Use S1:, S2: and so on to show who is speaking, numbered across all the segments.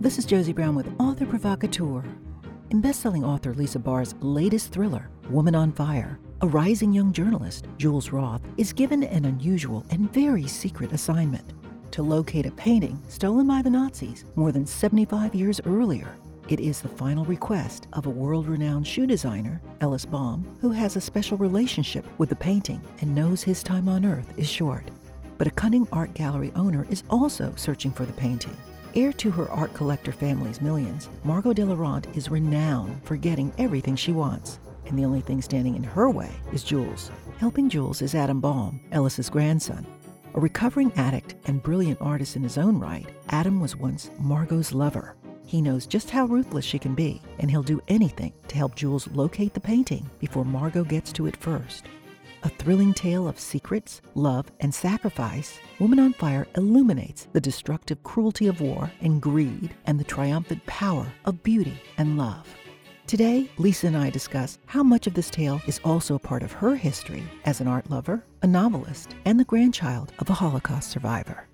S1: This is Josie Brown with Author Provocateur. In bestselling author Lisa Barr's latest thriller, Woman on Fire, a rising young journalist, Jules Roth, is given an unusual and very secret assignment to locate a painting stolen by the Nazis more than 75 years earlier. It is the final request of a world renowned shoe designer, Ellis Baum, who has a special relationship with the painting and knows his time on Earth is short. But a cunning art gallery owner is also searching for the painting. Heir to her art collector family's millions, Margot de Laurent is renowned for getting everything she wants. And the only thing standing in her way is Jules. Helping Jules is Adam Baum, Ellis's grandson. A recovering addict and brilliant artist in his own right, Adam was once Margot's lover. He knows just how ruthless she can be, and he'll do anything to help Jules locate the painting before Margot gets to it first. A thrilling tale of secrets, love, and sacrifice, Woman on Fire illuminates the destructive cruelty of war and greed and the triumphant power of beauty and love. Today, Lisa and I discuss how much of this tale is also a part of her history as an art lover, a novelist, and the grandchild of a Holocaust survivor.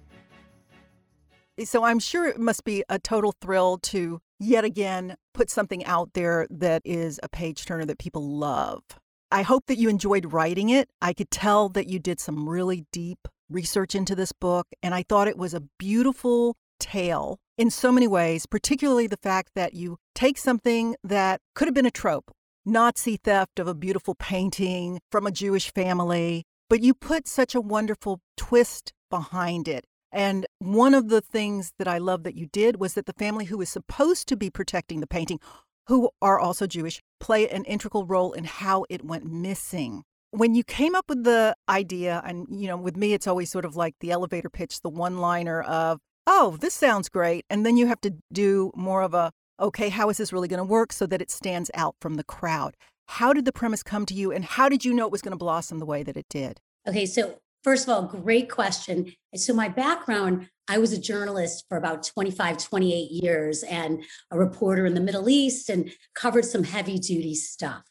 S2: So I'm sure it must be a total thrill to yet again put something out there that is a page turner that people love. I hope that you enjoyed writing it. I could tell that you did some really deep research into this book, and I thought it was a beautiful tale in so many ways, particularly the fact that you take something that could have been a trope Nazi theft of a beautiful painting from a Jewish family, but you put such a wonderful twist behind it. And one of the things that I love that you did was that the family who was supposed to be protecting the painting, who are also Jewish, play an integral role in how it went missing. When you came up with the idea, and you know, with me, it's always sort of like the elevator pitch, the one liner of, oh, this sounds great. And then you have to do more of a, okay, how is this really going to work so that it stands out from the crowd? How did the premise come to you, and how did you know it was going to blossom the way that it did?
S3: Okay, so First of all, great question. So, my background, I was a journalist for about 25, 28 years and a reporter in the Middle East and covered some heavy duty stuff.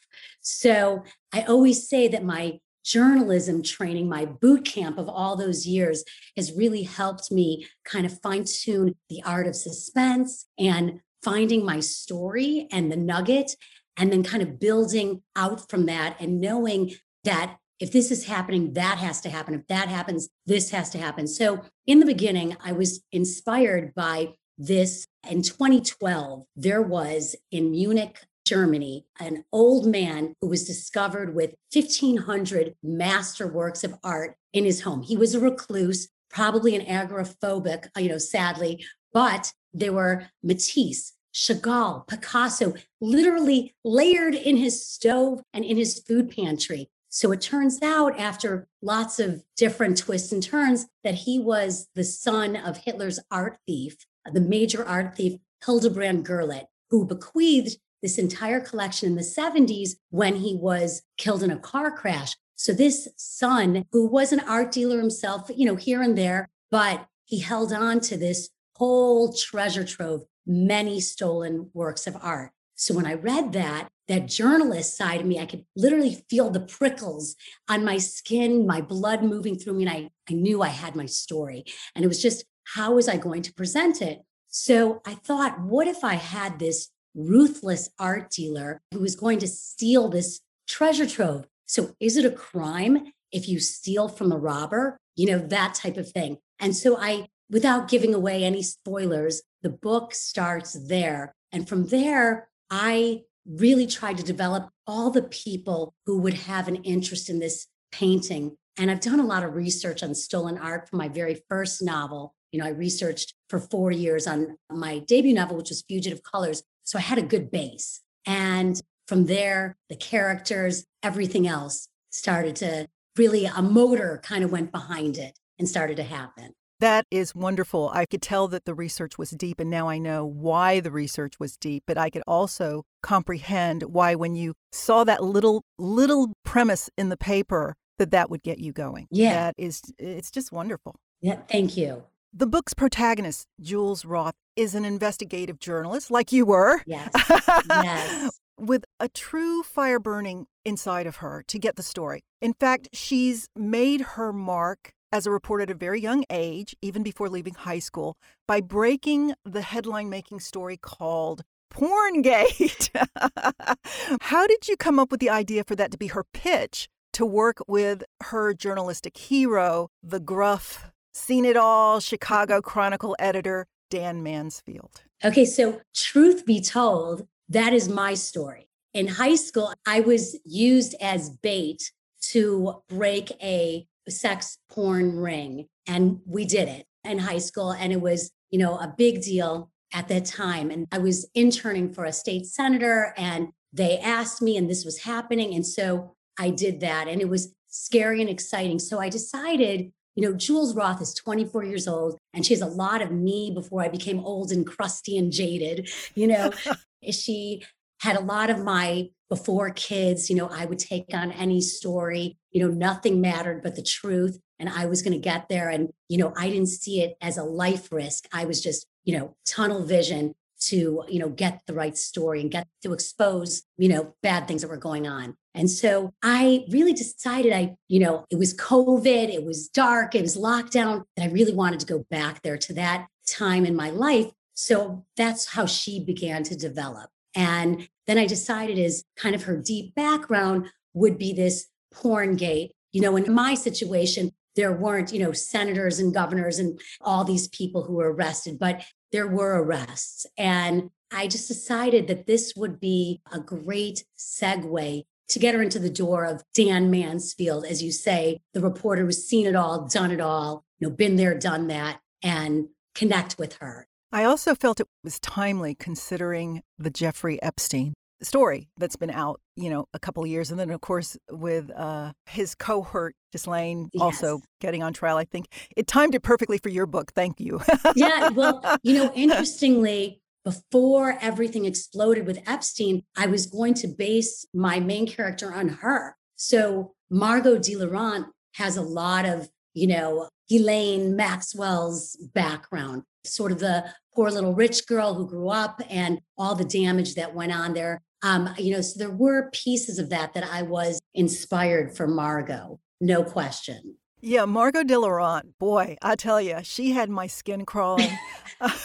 S3: So, I always say that my journalism training, my boot camp of all those years has really helped me kind of fine tune the art of suspense and finding my story and the nugget, and then kind of building out from that and knowing that if this is happening, that has to happen. If that happens, this has to happen. So in the beginning, I was inspired by this. In 2012, there was in Munich, Germany, an old man who was discovered with 1,500 master works of art in his home. He was a recluse, probably an agoraphobic, uh, you know, sadly, but there were Matisse, Chagall, Picasso, literally layered in his stove and in his food pantry. So it turns out, after lots of different twists and turns, that he was the son of Hitler's art thief, the major art thief, Hildebrand Gurlitt, who bequeathed this entire collection in the 70s when he was killed in a car crash. So this son, who was an art dealer himself, you know, here and there, but he held on to this whole treasure trove, many stolen works of art. So when I read that, that journalist side of me, I could literally feel the prickles on my skin, my blood moving through me. And I, I knew I had my story. And it was just, how was I going to present it? So I thought, what if I had this ruthless art dealer who was going to steal this treasure trove? So is it a crime if you steal from a robber? You know, that type of thing. And so I, without giving away any spoilers, the book starts there. And from there, I really tried to develop all the people who would have an interest in this painting. And I've done a lot of research on stolen art for my very first novel. You know, I researched for four years on my debut novel, which was Fugitive Colors. So I had a good base. And from there, the characters, everything else started to really, a motor kind of went behind it and started to happen.
S2: That is wonderful. I could tell that the research was deep, and now I know why the research was deep. But I could also comprehend why, when you saw that little little premise in the paper, that that would get you going.
S3: Yeah,
S2: that is. It's just wonderful.
S3: Yeah, thank you.
S2: The book's protagonist, Jules Roth, is an investigative journalist, like you were.
S3: Yes. yes.
S2: With a true fire burning inside of her to get the story. In fact, she's made her mark as a reporter at a very young age, even before leaving high school, by breaking the headline making story called Porngate. How did you come up with the idea for that to be her pitch to work with her journalistic hero, the gruff, seen it all Chicago Chronicle editor, Dan Mansfield?
S3: Okay, so truth be told, that is my story. In high school, I was used as bait to break a sex porn ring. And we did it in high school. And it was, you know, a big deal at that time. And I was interning for a state senator and they asked me, and this was happening. And so I did that. And it was scary and exciting. So I decided, you know, Jules Roth is 24 years old and she has a lot of me before I became old and crusty and jaded. You know, she had a lot of my before kids, you know, I would take on any story, you know, nothing mattered but the truth. And I was going to get there. And, you know, I didn't see it as a life risk. I was just, you know, tunnel vision to, you know, get the right story and get to expose, you know, bad things that were going on. And so I really decided I, you know, it was COVID, it was dark, it was lockdown, that I really wanted to go back there to that time in my life. So that's how she began to develop. And then I decided is kind of her deep background would be this porn gate. You know, in my situation, there weren't, you know, senators and governors and all these people who were arrested, but there were arrests. And I just decided that this would be a great segue to get her into the door of Dan Mansfield, as you say, the reporter who's seen it all, done it all, you know, been there, done that, and connect with her.
S2: I also felt it was timely considering the Jeffrey Epstein story that's been out, you know, a couple of years. And then, of course, with uh, his cohort, Ghislaine, yes. also getting on trial. I think it timed it perfectly for your book. Thank you.
S3: yeah. Well, you know, interestingly, before everything exploded with Epstein, I was going to base my main character on her. So Margot de Laurent has a lot of, you know, Ghislaine Maxwell's background, sort of the poor little rich girl who grew up and all the damage that went on there. Um, you know, so there were pieces of that that I was inspired for Margot, no question.
S2: Yeah, Margot de Laurent, boy, I tell you, she had my skin crawling.
S3: I,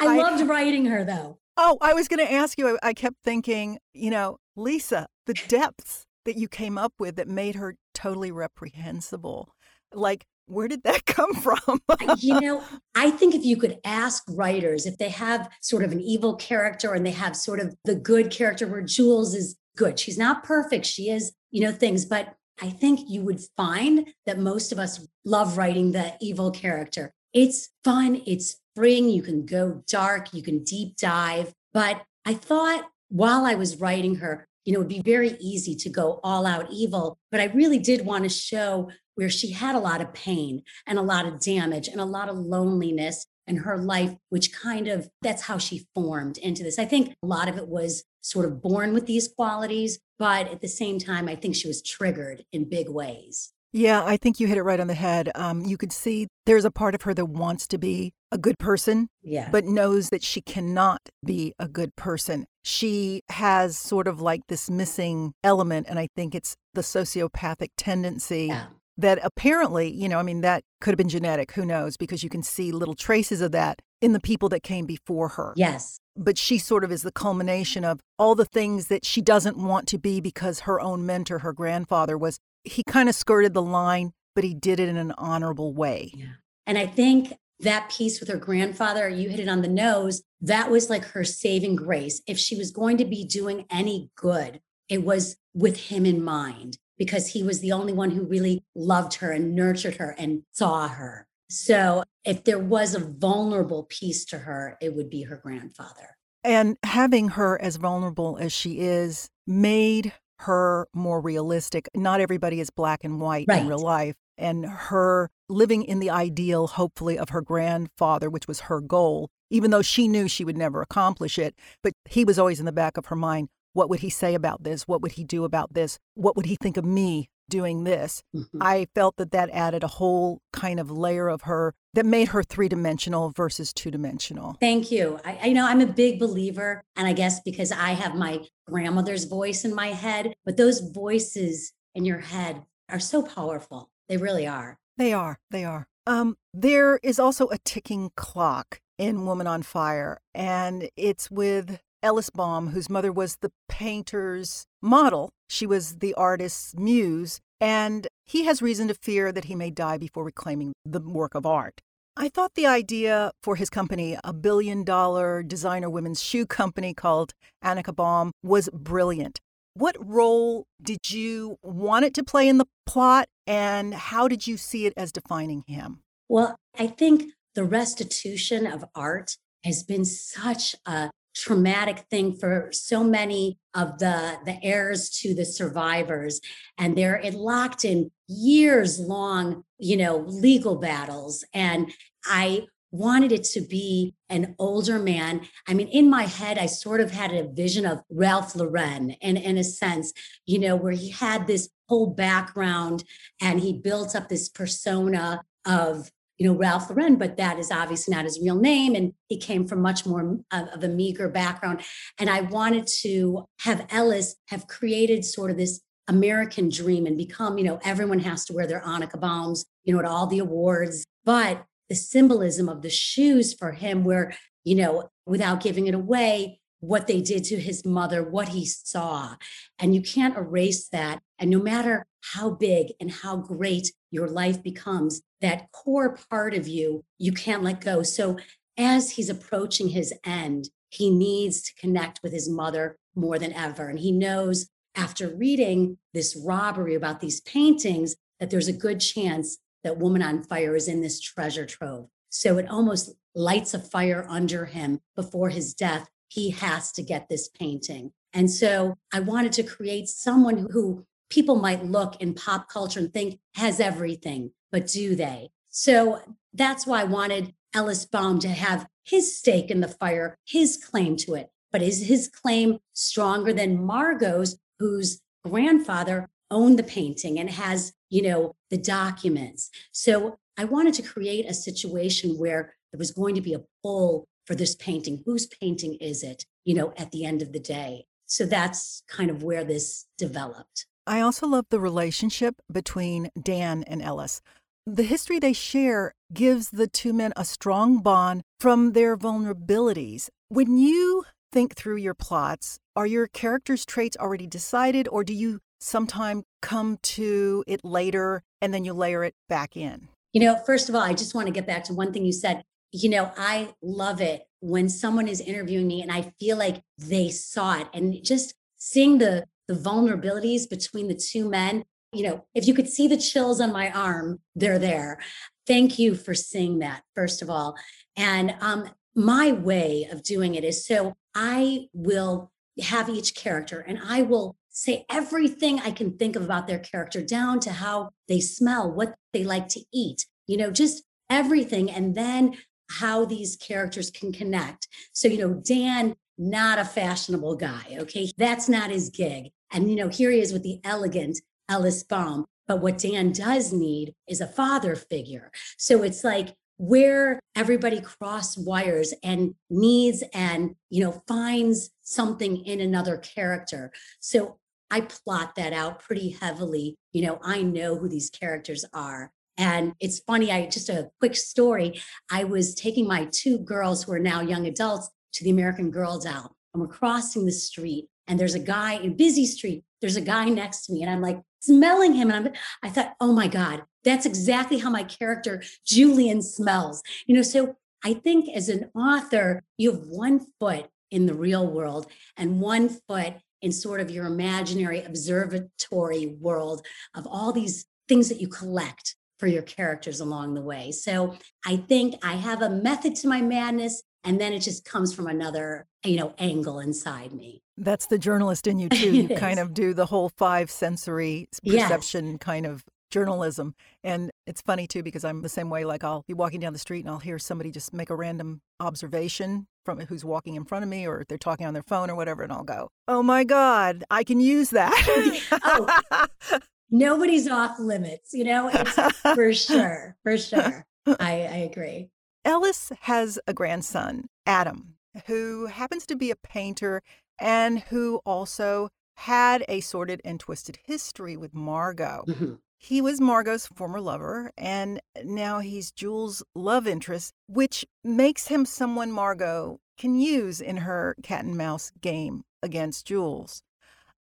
S3: I loved writing her though.
S2: Oh, I was going to ask you. I, I kept thinking, you know, Lisa, the depths that you came up with that made her totally reprehensible. Like where did that come from?
S3: you know, I think if you could ask writers if they have sort of an evil character and they have sort of the good character where Jules is good. She's not perfect. She is, you know, things, but I think you would find that most of us love writing the evil character. It's fun, it's freeing. You can go dark, you can deep dive. But I thought while I was writing her, you know, it'd be very easy to go all out evil. But I really did want to show where she had a lot of pain and a lot of damage and a lot of loneliness in her life, which kind of that's how she formed into this. I think a lot of it was sort of born with these qualities, but at the same time, I think she was triggered in big ways.
S2: Yeah, I think you hit it right on the head. Um, you could see there's a part of her that wants to be a good person,
S3: yeah.
S2: but knows that she cannot be a good person. She has sort of like this missing element, and I think it's the sociopathic tendency
S3: yeah
S2: that apparently, you know, I mean, that could have been genetic, who knows, because you can see little traces of that in the people that came before her.
S3: Yes.
S2: But she sort of is the culmination of all the things that she doesn't want to be because her own mentor, her grandfather, was, he kind of skirted the line, but he did it in an honorable way.
S3: Yeah. And I think that piece with her grandfather, you hit it on the nose. That was like her saving grace. If she was going to be doing any good, it was with him in mind because he was the only one who really loved her and nurtured her and saw her. So if there was a vulnerable piece to her, it would be her grandfather.
S2: And having her as vulnerable as she is made her more realistic. Not everybody is black and white
S3: right.
S2: in real life. And her living in the ideal, hopefully, of her grandfather, which was her goal, even though she knew she would never accomplish it. But he was always in the back of her mind what would he say about this? What would he do about this? What would he think of me doing this? Mm-hmm. I felt that that added a whole kind of layer of her that made her three dimensional versus two dimensional.
S3: Thank you. I, I know I'm a big believer, and I guess because I have my grandmother's voice in my head, but those voices in your head are so powerful. They really are.
S2: They are. They are. Um, there is also a ticking clock in Woman on Fire, and it's with Ellis Baum, whose mother was the painter's model. She was the artist's muse, and he has reason to fear that he may die before reclaiming the work of art. I thought the idea for his company, a billion dollar designer women's shoe company called Annika Baum, was brilliant. What role did you want it to play in the plot, and how did you see it as defining him?
S3: Well, I think the restitution of art has been such a traumatic thing for so many of the the heirs to the survivors. And they're it locked in years long you know legal battles. And i wanted it to be an older man. I mean in my head i sort of had a vision of ralph lauren in, in a sense you know where he had this whole background and he built up this persona of you know, Ralph Lauren, but that is obviously not his real name. And he came from much more of a meager background. And I wanted to have Ellis have created sort of this American dream and become, you know, everyone has to wear their Annika Baums, you know, at all the awards. But the symbolism of the shoes for him, where, you know, without giving it away, what they did to his mother, what he saw. And you can't erase that. And no matter how big and how great your life becomes, that core part of you, you can't let go. So as he's approaching his end, he needs to connect with his mother more than ever. And he knows after reading this robbery about these paintings that there's a good chance that Woman on Fire is in this treasure trove. So it almost lights a fire under him before his death. He has to get this painting. And so I wanted to create someone who people might look in pop culture and think has everything, but do they? So that's why I wanted Ellis Baum to have his stake in the fire, his claim to it. But is his claim stronger than Margot's, whose grandfather owned the painting and has, you know, the documents? So I wanted to create a situation where there was going to be a pull for this painting. Whose painting is it, you know, at the end of the day? So that's kind of where this developed.
S2: I also love the relationship between Dan and Ellis. The history they share gives the two men a strong bond from their vulnerabilities. When you think through your plots, are your characters' traits already decided, or do you sometime come to it later and then you layer it back in?
S3: You know, first of all, I just want to get back to one thing you said. You know, I love it when someone is interviewing me and I feel like they saw it and just seeing the the vulnerabilities between the two men. You know, if you could see the chills on my arm, they're there. Thank you for seeing that, first of all. And um, my way of doing it is so I will have each character and I will say everything I can think of about their character down to how they smell, what they like to eat, you know, just everything. And then how these characters can connect. So, you know, Dan, not a fashionable guy. Okay. That's not his gig. And, you know, here he is with the elegant Ellis Baum. But what Dan does need is a father figure. So it's like where everybody cross wires and needs and, you know, finds something in another character. So I plot that out pretty heavily. You know, I know who these characters are. And it's funny, I just a quick story. I was taking my two girls who are now young adults to the American Girl doll, and we're crossing the street and there's a guy in busy street there's a guy next to me and i'm like smelling him and I'm, i thought oh my god that's exactly how my character julian smells you know so i think as an author you have one foot in the real world and one foot in sort of your imaginary observatory world of all these things that you collect for your characters along the way. So I think I have a method to my madness and then it just comes from another, you know, angle inside me.
S2: That's the journalist in you too. You kind of do the whole five sensory perception yes. kind of journalism. And it's funny too because I'm the same way. Like I'll be walking down the street and I'll hear somebody just make a random observation from who's walking in front of me or they're talking on their phone or whatever, and I'll go, "Oh my God, I can use oh, that."
S3: oh, nobody's off limits, you know. It's for sure, for sure. I, I agree.
S2: Ellis has a grandson, Adam, who happens to be a painter and who also had a sordid and twisted history with Margot. Mm-hmm. he was Margot's former lover, and now he's Jules' love interest, which makes him someone Margot can use in her cat and mouse game against Jules.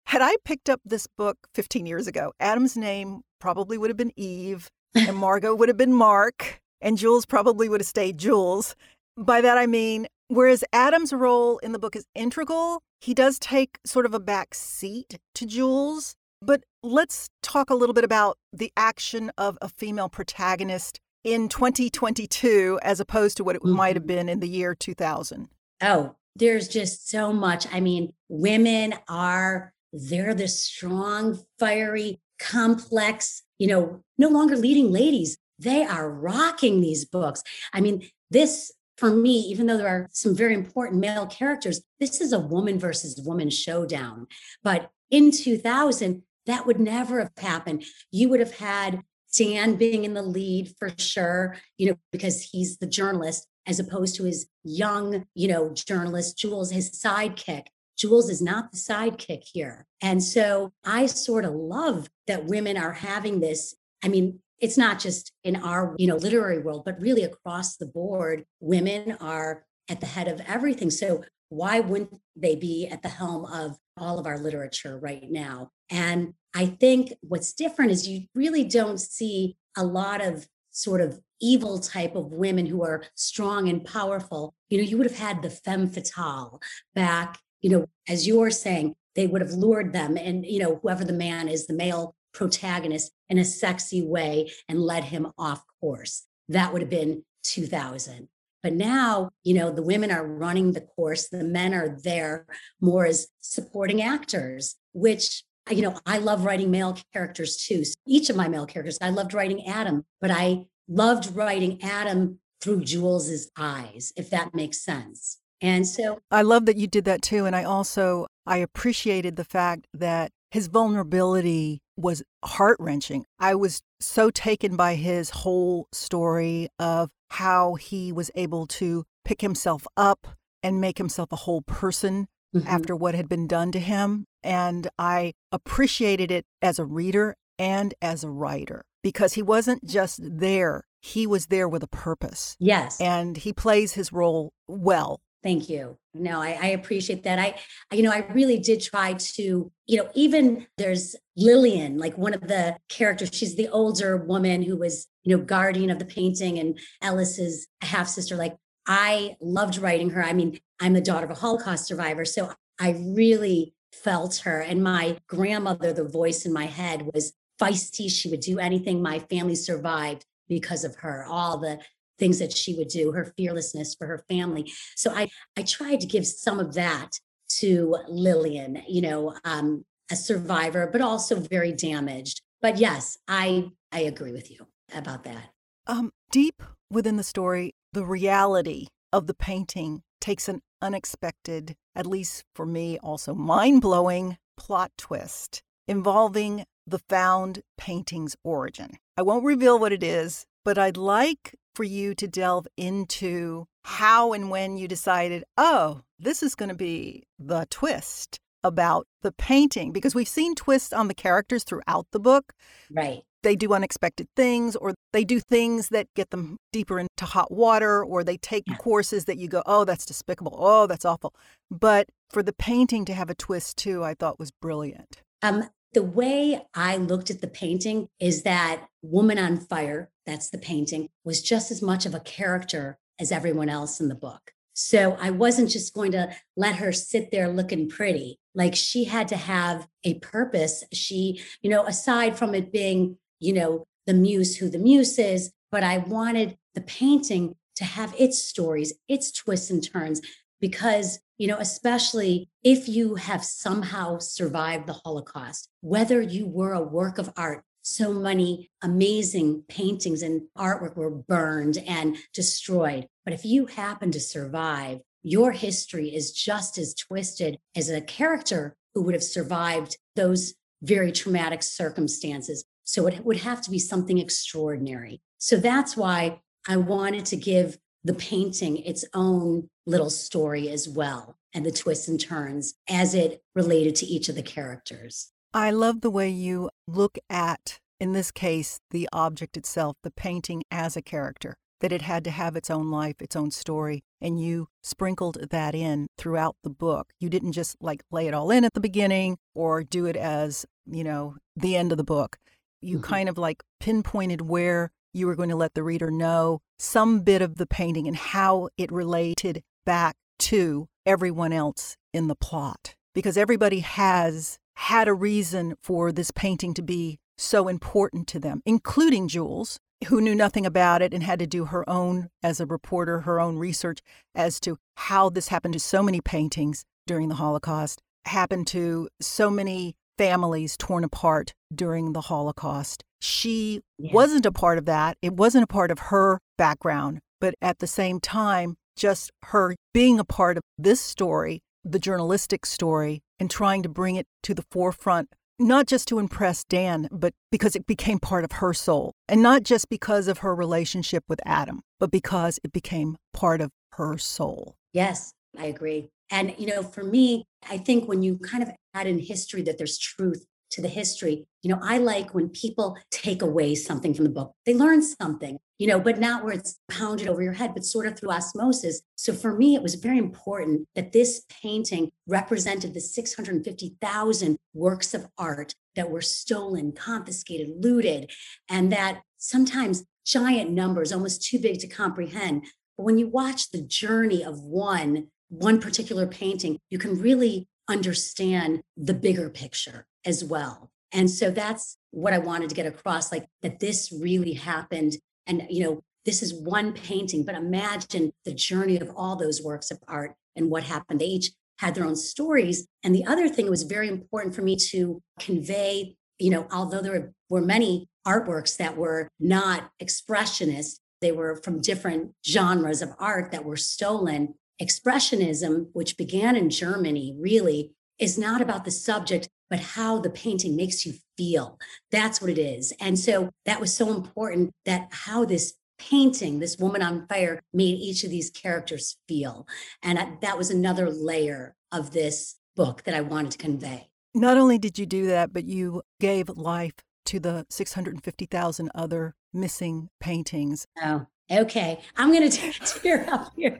S2: Had I picked up this book 15 years ago, Adam's name probably would have been Eve, and Margot would have been Mark, and Jules probably would have stayed Jules. By that I mean, whereas Adam's role in the book is integral, he does take sort of a back seat to Jules. But let's talk a little bit about the action of a female protagonist in 2022 as opposed to what it mm-hmm. might have mm-hmm. been in the year 2000.
S3: Oh, there's just so much. I mean, women are, they're the strong, fiery, complex, you know, no longer leading ladies. They are rocking these books. I mean, this for me, even though there are some very important male characters, this is a woman versus woman showdown. But in 2000, that would never have happened. You would have had Dan being in the lead for sure, you know, because he's the journalist, as opposed to his young, you know, journalist, Jules, his sidekick. Jules is not the sidekick here. And so I sort of love that women are having this. I mean, it's not just in our, you know, literary world, but really across the board, women are at the head of everything. So why wouldn't they be at the helm of all of our literature right now? And I think what's different is you really don't see a lot of sort of evil type of women who are strong and powerful. You know, you would have had the femme fatale back, you know, as you're saying, they would have lured them and, you know, whoever the man is, the male protagonist in a sexy way and led him off course. That would have been 2000. But now, you know, the women are running the course, the men are there more as supporting actors, which you know, I love writing male characters too. So each of my male characters, I loved writing Adam, but I loved writing Adam through Jules's eyes, if that makes sense. And so
S2: I love that you did that too. And I also I appreciated the fact that his vulnerability was heart wrenching. I was so taken by his whole story of how he was able to pick himself up and make himself a whole person mm-hmm. after what had been done to him. And I appreciated it as a reader and as a writer because he wasn't just there, he was there with a purpose.
S3: Yes.
S2: And he plays his role well.
S3: Thank you. No, I, I, appreciate that. I, you know, I really did try to, you know, even there's Lillian, like one of the characters, she's the older woman who was, you know, guardian of the painting and Ellis's half sister. Like I loved writing her. I mean, I'm the daughter of a Holocaust survivor. So I really felt her. And my grandmother, the voice in my head was feisty. She would do anything. My family survived because of her, all the things that she would do, her fearlessness for her family. So I, I tried to give some of that to Lillian, you know, um, a survivor, but also very damaged. But yes, I, I agree with you about that.
S2: Um, deep within the story, the reality of the painting takes an unexpected, at least for me, also mind blowing plot twist involving the found painting's origin. I won't reveal what it is, but I'd like for you to delve into how and when you decided, oh, this is going to be the twist about the painting because we've seen twists on the characters throughout the book.
S3: Right
S2: they do unexpected things or they do things that get them deeper into hot water or they take yeah. courses that you go, oh, that's despicable. Oh, that's awful. But for the painting to have a twist too, I thought was brilliant.
S3: Um, the way I looked at the painting is that Woman on Fire, that's the painting, was just as much of a character as everyone else in the book. So I wasn't just going to let her sit there looking pretty. Like she had to have a purpose. She, you know, aside from it being you know, the muse who the muse is, but I wanted the painting to have its stories, its twists and turns, because, you know, especially if you have somehow survived the Holocaust, whether you were a work of art, so many amazing paintings and artwork were burned and destroyed. But if you happen to survive, your history is just as twisted as a character who would have survived those very traumatic circumstances. So it would have to be something extraordinary. So that's why I wanted to give the painting its own little story as well and the twists and turns as it related to each of the characters.
S2: I love the way you look at in this case, the object itself, the painting as a character, that it had to have its own life, its own story, and you sprinkled that in throughout the book. You didn't just like lay it all in at the beginning or do it as, you know, the end of the book. You mm-hmm. kind of like pinpointed where you were going to let the reader know some bit of the painting and how it related back to everyone else in the plot. Because everybody has had a reason for this painting to be so important to them, including Jules, who knew nothing about it and had to do her own, as a reporter, her own research as to how this happened to so many paintings during the Holocaust, happened to so many families torn apart during the Holocaust. She yeah. wasn't a part of that. It wasn't a part of her background. But at the same time, just her being a part of this story, the journalistic story, and trying to bring it to the forefront not just to impress Dan, but because it became part of her soul. And not just because of her relationship with Adam, but because it became part of her soul.
S3: Yes, I agree. And, you know, for me, I think when you kind of add in history that there's truth to the history. You know, I like when people take away something from the book. They learn something, you know, but not where it's pounded over your head, but sort of through osmosis. So for me, it was very important that this painting represented the 650,000 works of art that were stolen, confiscated, looted, and that sometimes giant numbers, almost too big to comprehend. But when you watch the journey of one, one particular painting, you can really understand the bigger picture as well. And so that's what I wanted to get across like that this really happened. And, you know, this is one painting, but imagine the journey of all those works of art and what happened. They each had their own stories. And the other thing was very important for me to convey, you know, although there were many artworks that were not expressionist, they were from different genres of art that were stolen. Expressionism, which began in Germany, really is not about the subject, but how the painting makes you feel. That's what it is. And so that was so important that how this painting, this woman on fire, made each of these characters feel. And that was another layer of this book that I wanted to convey.
S2: Not only did you do that, but you gave life to the 650,000 other missing paintings.
S3: Oh, Okay, I'm going to tear up here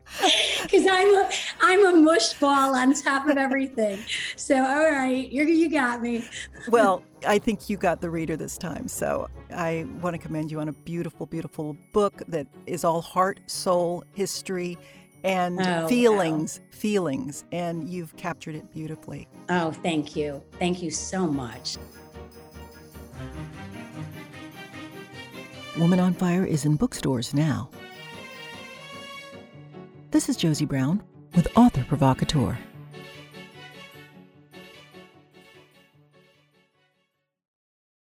S3: because I'm a I'm a mush ball on top of everything. So, all right, you you got me.
S2: Well, I think you got the reader this time. So, I want to commend you on a beautiful, beautiful book that is all heart, soul, history, and oh, feelings, wow. feelings, and you've captured it beautifully.
S3: Oh, thank you, thank you so much.
S1: Woman on Fire is in bookstores now. This is Josie Brown with Author Provocateur.